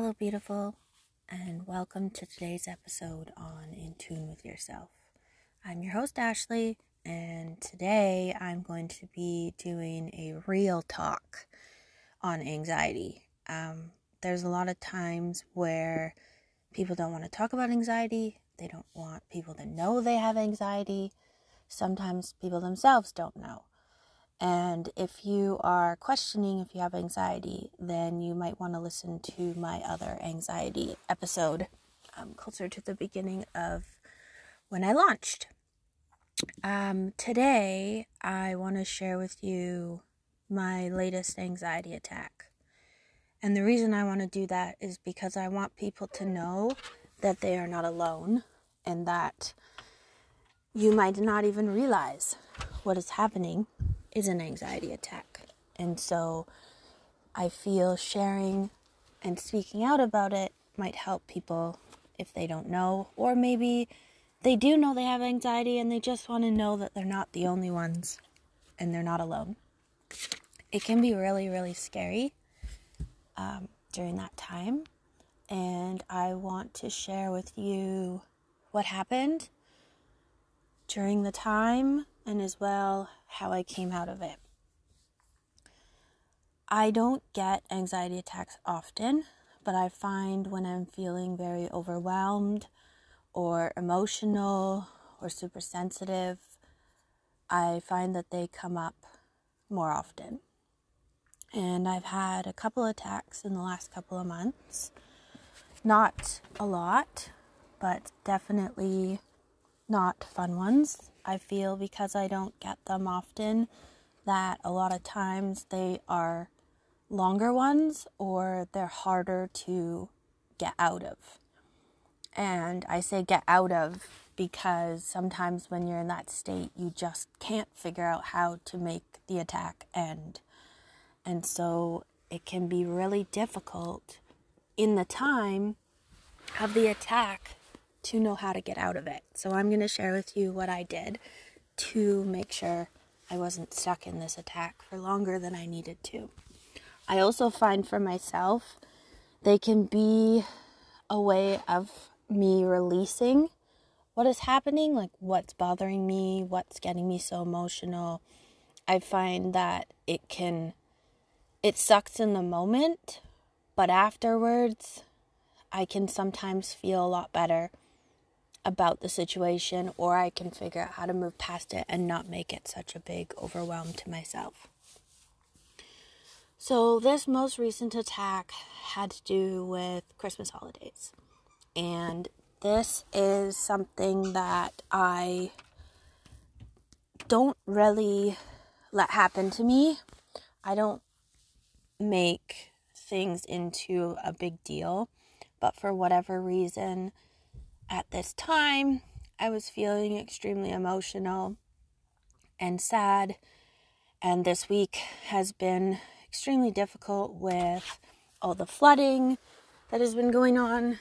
Hello, beautiful, and welcome to today's episode on In Tune with Yourself. I'm your host, Ashley, and today I'm going to be doing a real talk on anxiety. Um, there's a lot of times where people don't want to talk about anxiety, they don't want people to know they have anxiety. Sometimes people themselves don't know. And if you are questioning if you have anxiety, then you might want to listen to my other anxiety episode um, closer to the beginning of when I launched. Um, today, I want to share with you my latest anxiety attack. And the reason I want to do that is because I want people to know that they are not alone and that you might not even realize what is happening is an anxiety attack. And so I feel sharing and speaking out about it might help people if they don't know, or maybe they do know they have anxiety and they just want to know that they're not the only ones and they're not alone. It can be really, really scary um, during that time. And I want to share with you what happened during the time and as well how I came out of it. I don't get anxiety attacks often, but I find when I'm feeling very overwhelmed or emotional or super sensitive, I find that they come up more often. And I've had a couple attacks in the last couple of months. Not a lot, but definitely not fun ones. I feel because I don't get them often that a lot of times they are longer ones or they're harder to get out of. And I say get out of because sometimes when you're in that state, you just can't figure out how to make the attack end. And so it can be really difficult in the time of the attack to know how to get out of it. So I'm going to share with you what I did to make sure I wasn't stuck in this attack for longer than I needed to. I also find for myself they can be a way of me releasing what is happening, like what's bothering me, what's getting me so emotional. I find that it can it sucks in the moment, but afterwards I can sometimes feel a lot better about the situation, or I can figure out how to move past it and not make it such a big overwhelm to myself. So, this most recent attack had to do with Christmas holidays. And this is something that I don't really let happen to me. I don't make things into a big deal, but for whatever reason, at this time, I was feeling extremely emotional and sad, and this week has been extremely difficult with all the flooding that has been going on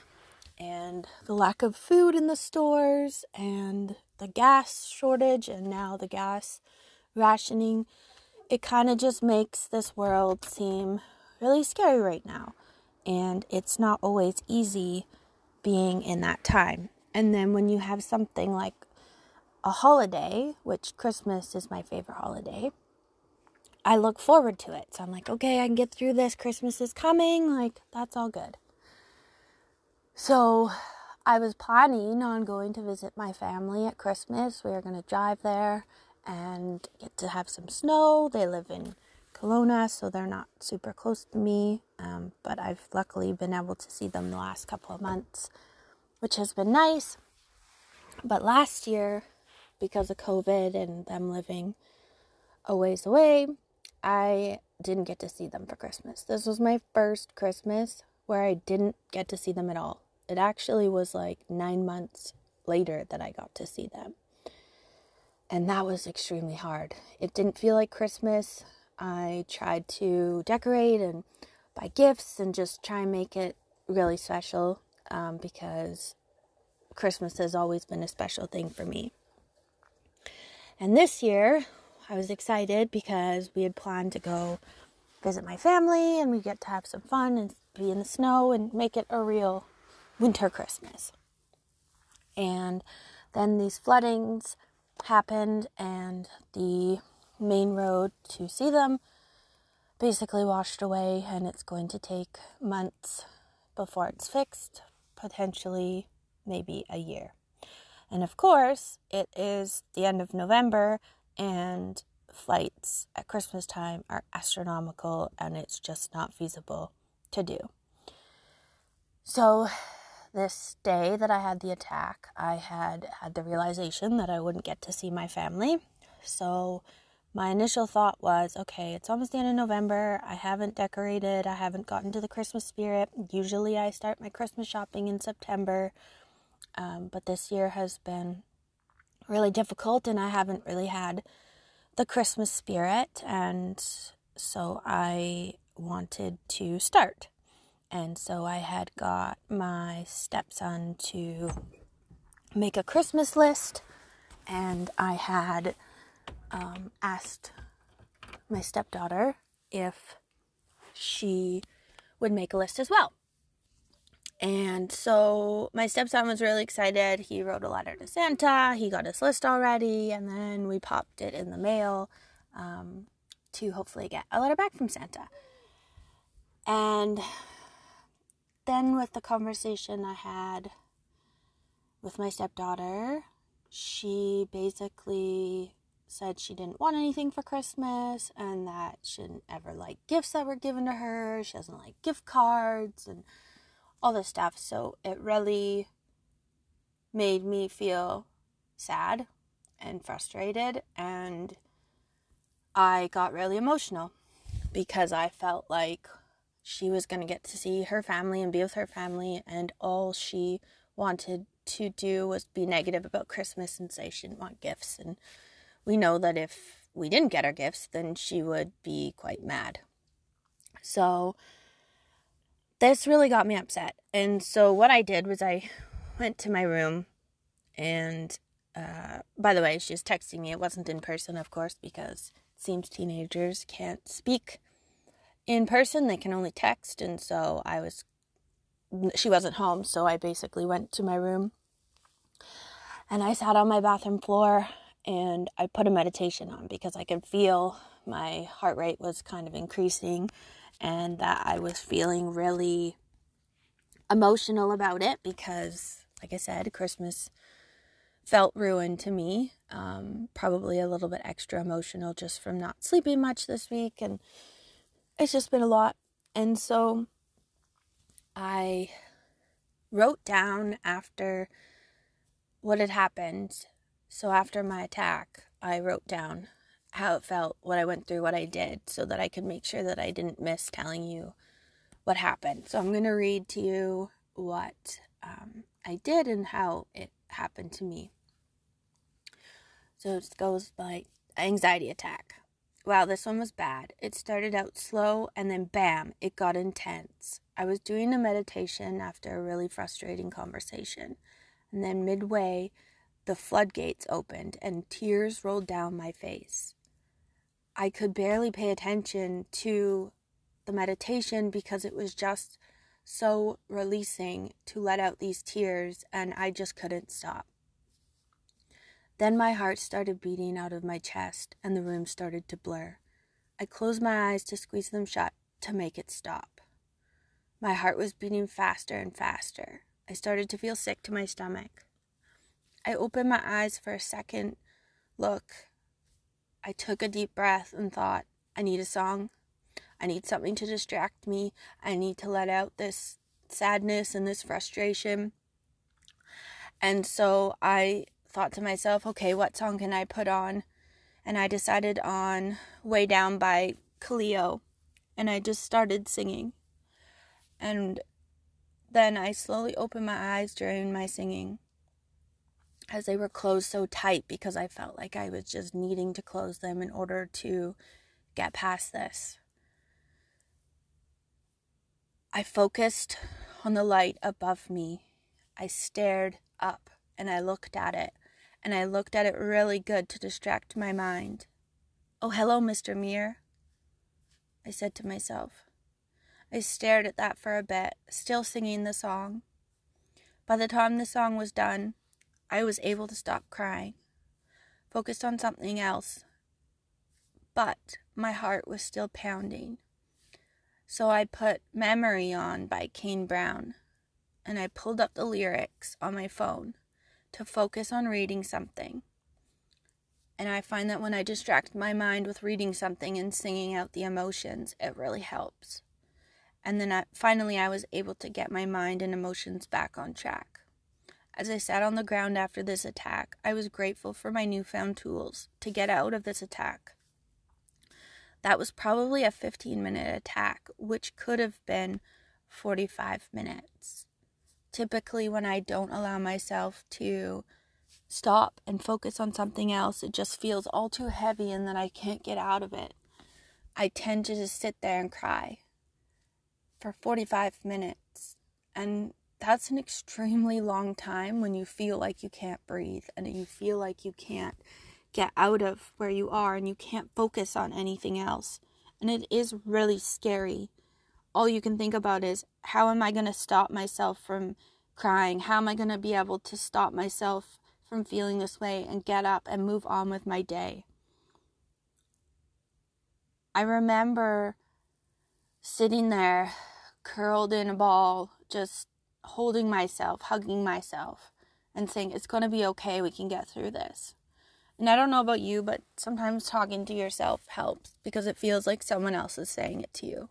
and the lack of food in the stores and the gas shortage and now the gas rationing. It kind of just makes this world seem really scary right now. And it's not always easy being in that time. And then when you have something like a holiday, which Christmas is my favorite holiday, I look forward to it. So I'm like, okay, I can get through this. Christmas is coming. Like, that's all good. So I was planning on going to visit my family at Christmas. We were going to drive there and get to have some snow. They live in Kelowna, so they're not super close to me, um, but I've luckily been able to see them the last couple of months, which has been nice. But last year, because of COVID and them living a ways away, I didn't get to see them for Christmas. This was my first Christmas where I didn't get to see them at all. It actually was like nine months later that I got to see them. And that was extremely hard. It didn't feel like Christmas. I tried to decorate and buy gifts and just try and make it really special um, because Christmas has always been a special thing for me. And this year, I was excited because we had planned to go visit my family and we get to have some fun and be in the snow and make it a real winter Christmas. And then these floodings happened, and the main road to see them basically washed away, and it's going to take months before it's fixed, potentially maybe a year. And of course, it is the end of November, and flights at Christmas time are astronomical, and it's just not feasible to do. So, this day that I had the attack, I had had the realization that I wouldn't get to see my family. So, my initial thought was okay, it's almost the end of November. I haven't decorated, I haven't gotten to the Christmas spirit. Usually, I start my Christmas shopping in September, um, but this year has been really difficult, and I haven't really had the Christmas spirit, and so I wanted to start. And so I had got my stepson to make a Christmas list, and I had um, asked my stepdaughter if she would make a list as well. And so my stepson was really excited. He wrote a letter to Santa. He got his list already, and then we popped it in the mail um, to hopefully get a letter back from Santa. And then with the conversation I had with my stepdaughter, she basically said she didn't want anything for Christmas and that she didn't ever like gifts that were given to her. She doesn't like gift cards and all this stuff. So it really made me feel sad and frustrated and I got really emotional because I felt like she was going to get to see her family and be with her family, and all she wanted to do was be negative about Christmas and say she didn't want gifts. And we know that if we didn't get our gifts, then she would be quite mad. So this really got me upset. And so what I did was I went to my room and uh, by the way, she was texting me. It wasn't in person, of course, because it seems teenagers can't speak in person, they can only text. And so I was, she wasn't home. So I basically went to my room and I sat on my bathroom floor and I put a meditation on because I could feel my heart rate was kind of increasing and that I was feeling really emotional about it because, like I said, Christmas felt ruined to me. Um, probably a little bit extra emotional just from not sleeping much this week and it's just been a lot. And so I wrote down after what had happened. So after my attack, I wrote down how it felt, what I went through, what I did, so that I could make sure that I didn't miss telling you what happened. So I'm going to read to you what um, I did and how it happened to me. So it goes like anxiety attack. Wow, this one was bad. It started out slow and then bam, it got intense. I was doing a meditation after a really frustrating conversation. And then midway, the floodgates opened and tears rolled down my face. I could barely pay attention to the meditation because it was just so releasing to let out these tears, and I just couldn't stop. Then my heart started beating out of my chest and the room started to blur. I closed my eyes to squeeze them shut to make it stop. My heart was beating faster and faster. I started to feel sick to my stomach. I opened my eyes for a second look. I took a deep breath and thought, I need a song. I need something to distract me. I need to let out this sadness and this frustration. And so I thought to myself, okay, what song can I put on? And I decided on Way Down by Cleo. And I just started singing. And then I slowly opened my eyes during my singing as they were closed so tight because I felt like I was just needing to close them in order to get past this. I focused on the light above me. I stared up and I looked at it, and I looked at it really good to distract my mind. Oh, hello, Mr. Mir. I said to myself. I stared at that for a bit, still singing the song. By the time the song was done, I was able to stop crying, focused on something else. But my heart was still pounding. So I put Memory on by Kane Brown, and I pulled up the lyrics on my phone to focus on reading something. And I find that when I distract my mind with reading something and singing out the emotions, it really helps. And then I, finally, I was able to get my mind and emotions back on track. As I sat on the ground after this attack, I was grateful for my newfound tools to get out of this attack. That was probably a 15 minute attack, which could have been 45 minutes. Typically, when I don't allow myself to stop and focus on something else, it just feels all too heavy and then I can't get out of it. I tend to just sit there and cry for 45 minutes. And that's an extremely long time when you feel like you can't breathe and you feel like you can't get out of where you are and you can't focus on anything else. And it is really scary. All you can think about is how am I going to stop myself from crying? How am I going to be able to stop myself from feeling this way and get up and move on with my day? I remember sitting there curled in a ball, just holding myself, hugging myself, and saying, It's going to be okay. We can get through this. And I don't know about you, but sometimes talking to yourself helps because it feels like someone else is saying it to you.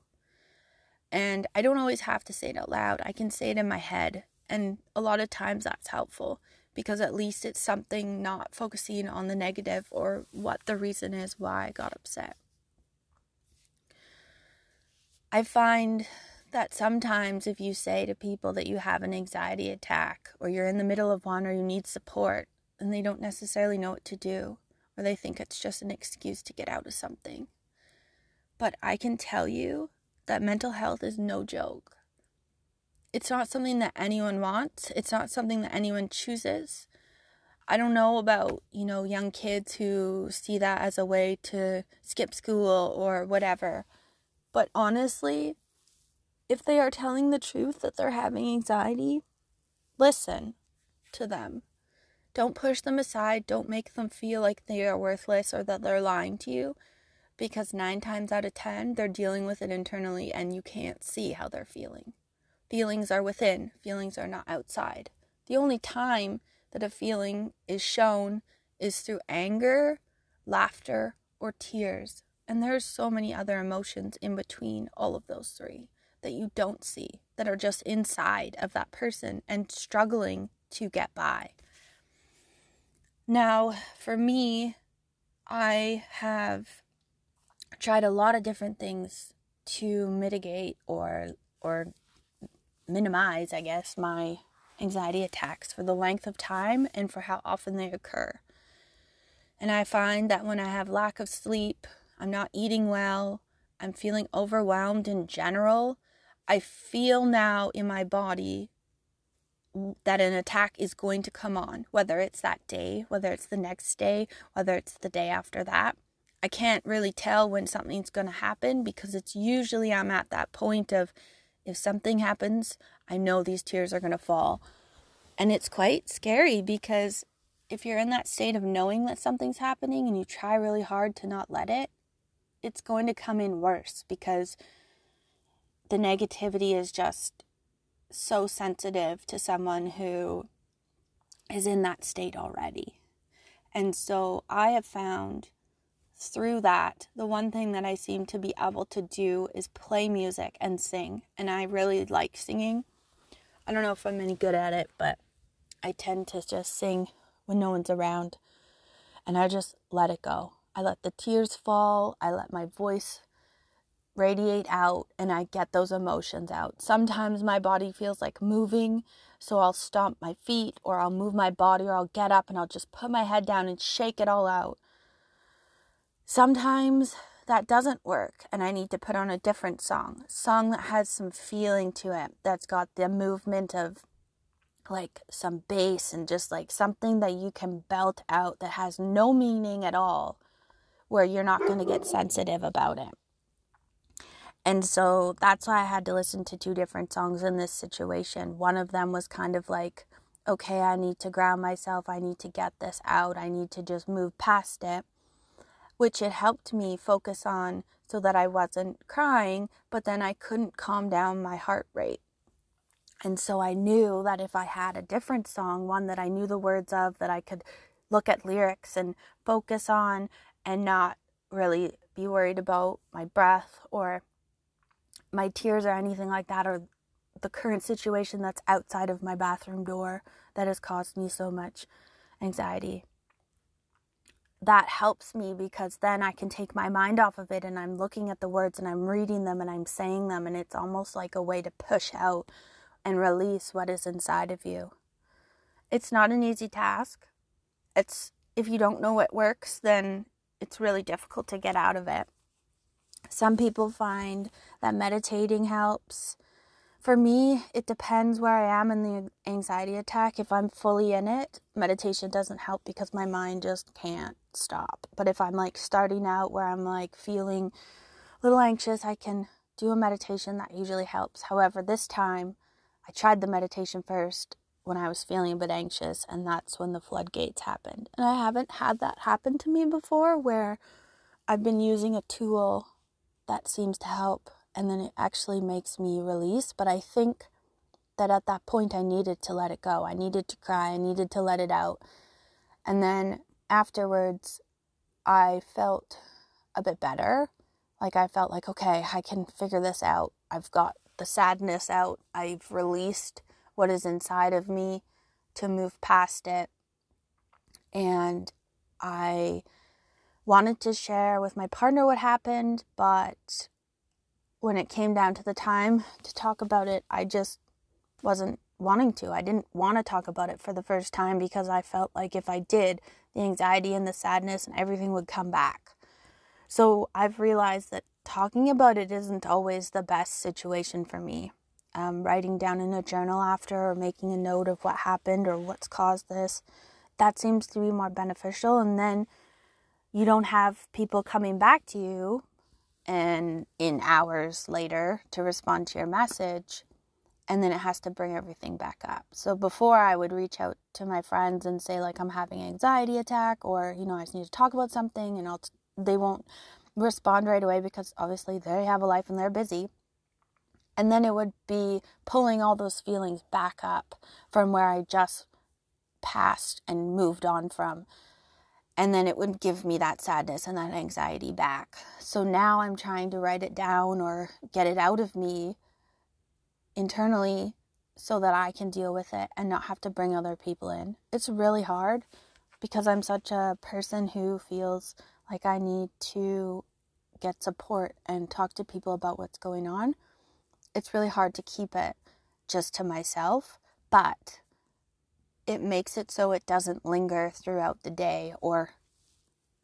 And I don't always have to say it out loud, I can say it in my head. And a lot of times that's helpful because at least it's something not focusing on the negative or what the reason is why I got upset. I find that sometimes if you say to people that you have an anxiety attack or you're in the middle of one or you need support and they don't necessarily know what to do or they think it's just an excuse to get out of something. But I can tell you that mental health is no joke. It's not something that anyone wants. It's not something that anyone chooses. I don't know about, you know, young kids who see that as a way to skip school or whatever. But honestly, if they are telling the truth that they're having anxiety, listen to them. Don't push them aside. Don't make them feel like they are worthless or that they're lying to you because nine times out of ten, they're dealing with it internally and you can't see how they're feeling. Feelings are within, feelings are not outside. The only time that a feeling is shown is through anger, laughter, or tears. And there's so many other emotions in between all of those three that you don't see, that are just inside of that person and struggling to get by. Now, for me, I have tried a lot of different things to mitigate or or minimize, I guess, my anxiety attacks for the length of time and for how often they occur. And I find that when I have lack of sleep, I'm not eating well, I'm feeling overwhelmed in general, I feel now in my body that an attack is going to come on, whether it's that day, whether it's the next day, whether it's the day after that. I can't really tell when something's going to happen because it's usually I'm at that point of if something happens, I know these tears are going to fall. And it's quite scary because if you're in that state of knowing that something's happening and you try really hard to not let it, it's going to come in worse because the negativity is just so sensitive to someone who is in that state already. And so I have found through that, the one thing that I seem to be able to do is play music and sing. And I really like singing. I don't know if I'm any good at it, but I tend to just sing when no one's around. And I just let it go. I let the tears fall. I let my voice radiate out and I get those emotions out. Sometimes my body feels like moving, so I'll stomp my feet or I'll move my body or I'll get up and I'll just put my head down and shake it all out. Sometimes that doesn't work and I need to put on a different song, song that has some feeling to it, that's got the movement of like some bass and just like something that you can belt out that has no meaning at all, where you're not going to get sensitive about it. And so that's why I had to listen to two different songs in this situation. One of them was kind of like, okay, I need to ground myself. I need to get this out. I need to just move past it, which it helped me focus on so that I wasn't crying, but then I couldn't calm down my heart rate. And so I knew that if I had a different song, one that I knew the words of, that I could look at lyrics and focus on and not really be worried about my breath or my tears or anything like that or the current situation that's outside of my bathroom door that has caused me so much anxiety. That helps me because then I can take my mind off of it and I'm looking at the words and I'm reading them and I'm saying them, and it's almost like a way to push out and release what is inside of you. It's not an easy task. It's if you don't know what works, then it's really difficult to get out of it. Some people find that meditating helps. For me, it depends where I am in the anxiety attack. If I'm fully in it, meditation doesn't help because my mind just can't stop. But if I'm like starting out where I'm like feeling a little anxious, I can do a meditation that usually helps. However, this time I tried the meditation first when I was feeling a bit anxious, and that's when the floodgates happened. And I haven't had that happen to me before where I've been using a tool that seems to help and then it actually makes me release. But I think that at that point I needed to let it go. I needed to cry, I needed to let it out. And then afterwards, I felt a bit better. Like I felt like, okay, I can figure this out. I've got the sadness out. I've released what is inside of me to move past it. And I wanted to share with my partner what happened, but when it came down to the time to talk about it, I just wasn't wanting to. I didn't want to talk about it for the first time because I felt like if I did, the anxiety and the sadness and everything would come back. So I've realized that talking about it isn't always the best situation for me um, writing down in a journal after or making a note of what happened or what's caused this. That seems to be more beneficial. And then you don't have people coming back to you and in hours later to respond to your message. And then it has to bring everything back up. So before I would reach out to my friends and say like I'm having an anxiety attack or you know I just need to talk about something and I'll t- they won't respond right away because obviously they have a life and they're busy. And then it would be pulling all those feelings back up from where I just passed and moved on from. And then it would give me that sadness and that anxiety back. So now I'm trying to write it down or get it out of me internally so that I can deal with it and not have to bring other people in. It's really hard because I'm such a person who feels like I need to get support and talk to people about what's going on it's really hard to keep it just to myself, but it makes it so it doesn't linger throughout the day or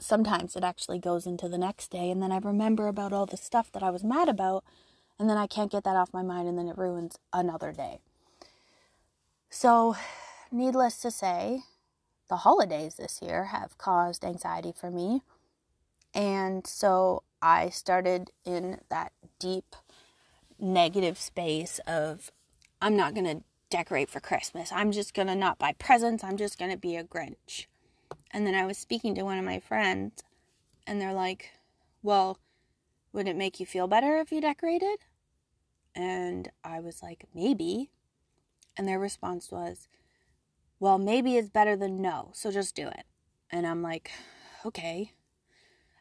sometimes it actually goes into the next day and then I remember about all the stuff that I was mad about and then I can't get that off my mind and then it ruins another day. So, needless to say, the holidays this year have caused anxiety for me. And so I started in that deep negative space of I'm not going to decorate for Christmas. I'm just going to not buy presents. I'm just going to be a Grinch. And then I was speaking to one of my friends and they're like, "Well, would it make you feel better if you decorated?" And I was like, "Maybe." And their response was, "Well, maybe is better than no, so just do it." And I'm like, "Okay.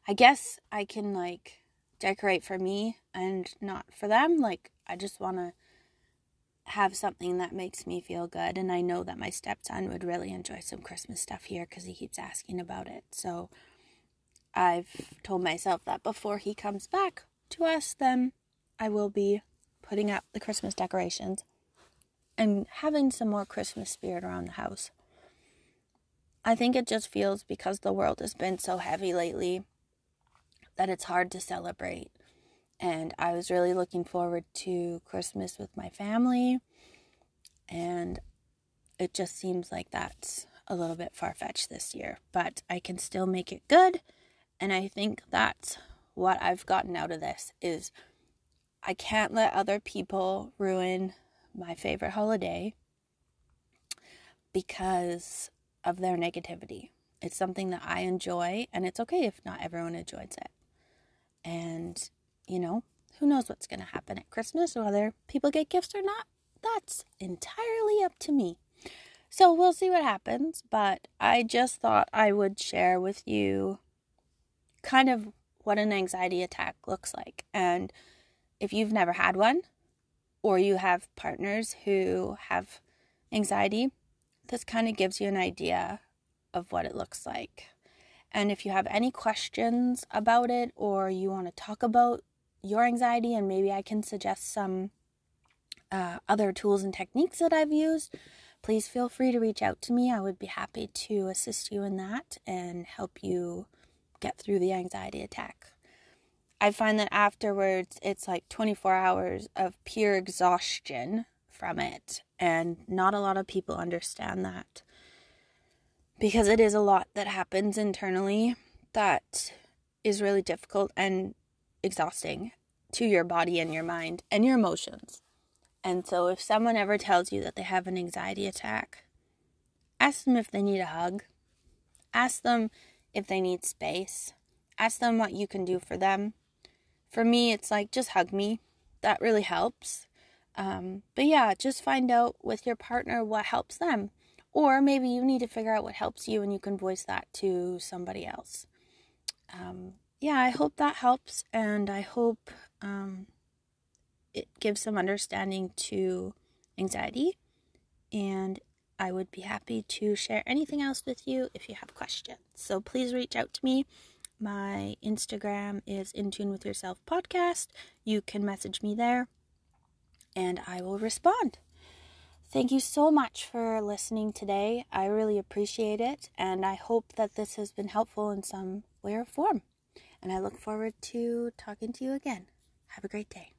I guess I can like decorate for me and not for them. Like, I just want to have something that makes me feel good. And I know that my stepson would really enjoy some Christmas stuff here because he keeps asking about it. So I've told myself that before he comes back to us, then I will be putting up the Christmas decorations and having some more Christmas spirit around the house. I think it just feels because the world has been so heavy lately that it's hard to celebrate. And I was really looking forward to Christmas with my family. And it just seems like that's a little bit far fetched this year, but I can still make it good. And I think that's what I've gotten out of this is I can't let other people ruin my favorite holiday because of their negativity. It's something that I enjoy, and it's okay if not everyone enjoys it. And, you know, who knows what's going to happen at Christmas, whether people get gifts or not? That's entirely up to me. So we'll see what happens, but I just thought I would share with you kind of what an anxiety attack looks like. And if you've never had one, or you have partners who have anxiety, this kind of gives you an idea of what it looks like. And if you have any questions about it or you want to talk about your anxiety, and maybe I can suggest some uh, other tools and techniques that I've used, please feel free to reach out to me. I would be happy to assist you in that and help you get through the anxiety attack. I find that afterwards it's like 24 hours of pure exhaustion from it, and not a lot of people understand that because it is a lot that happens internally that is really difficult and exhausting to your body and your mind and your emotions. And so, if someone ever tells you that they have an anxiety attack, ask them if they need a hug. Ask them if they need space. Ask them what you can do for them. For me, it's like just hug me. That really helps. Um, but yeah, just find out with your partner what helps them. Or maybe you need to figure out what helps you and you can voice that to somebody else. Um, yeah, I hope that helps. And I hope um, it gives some understanding to anxiety. And I would be happy to share anything else with you if you have questions. So please reach out to me. My Instagram is In Tune With Yourself Podcast. You can message me there and I will respond. Thank you so much for listening today. I really appreciate it, and I hope that this has been helpful in some way or form. And I look forward to talking to you again. Have a great day.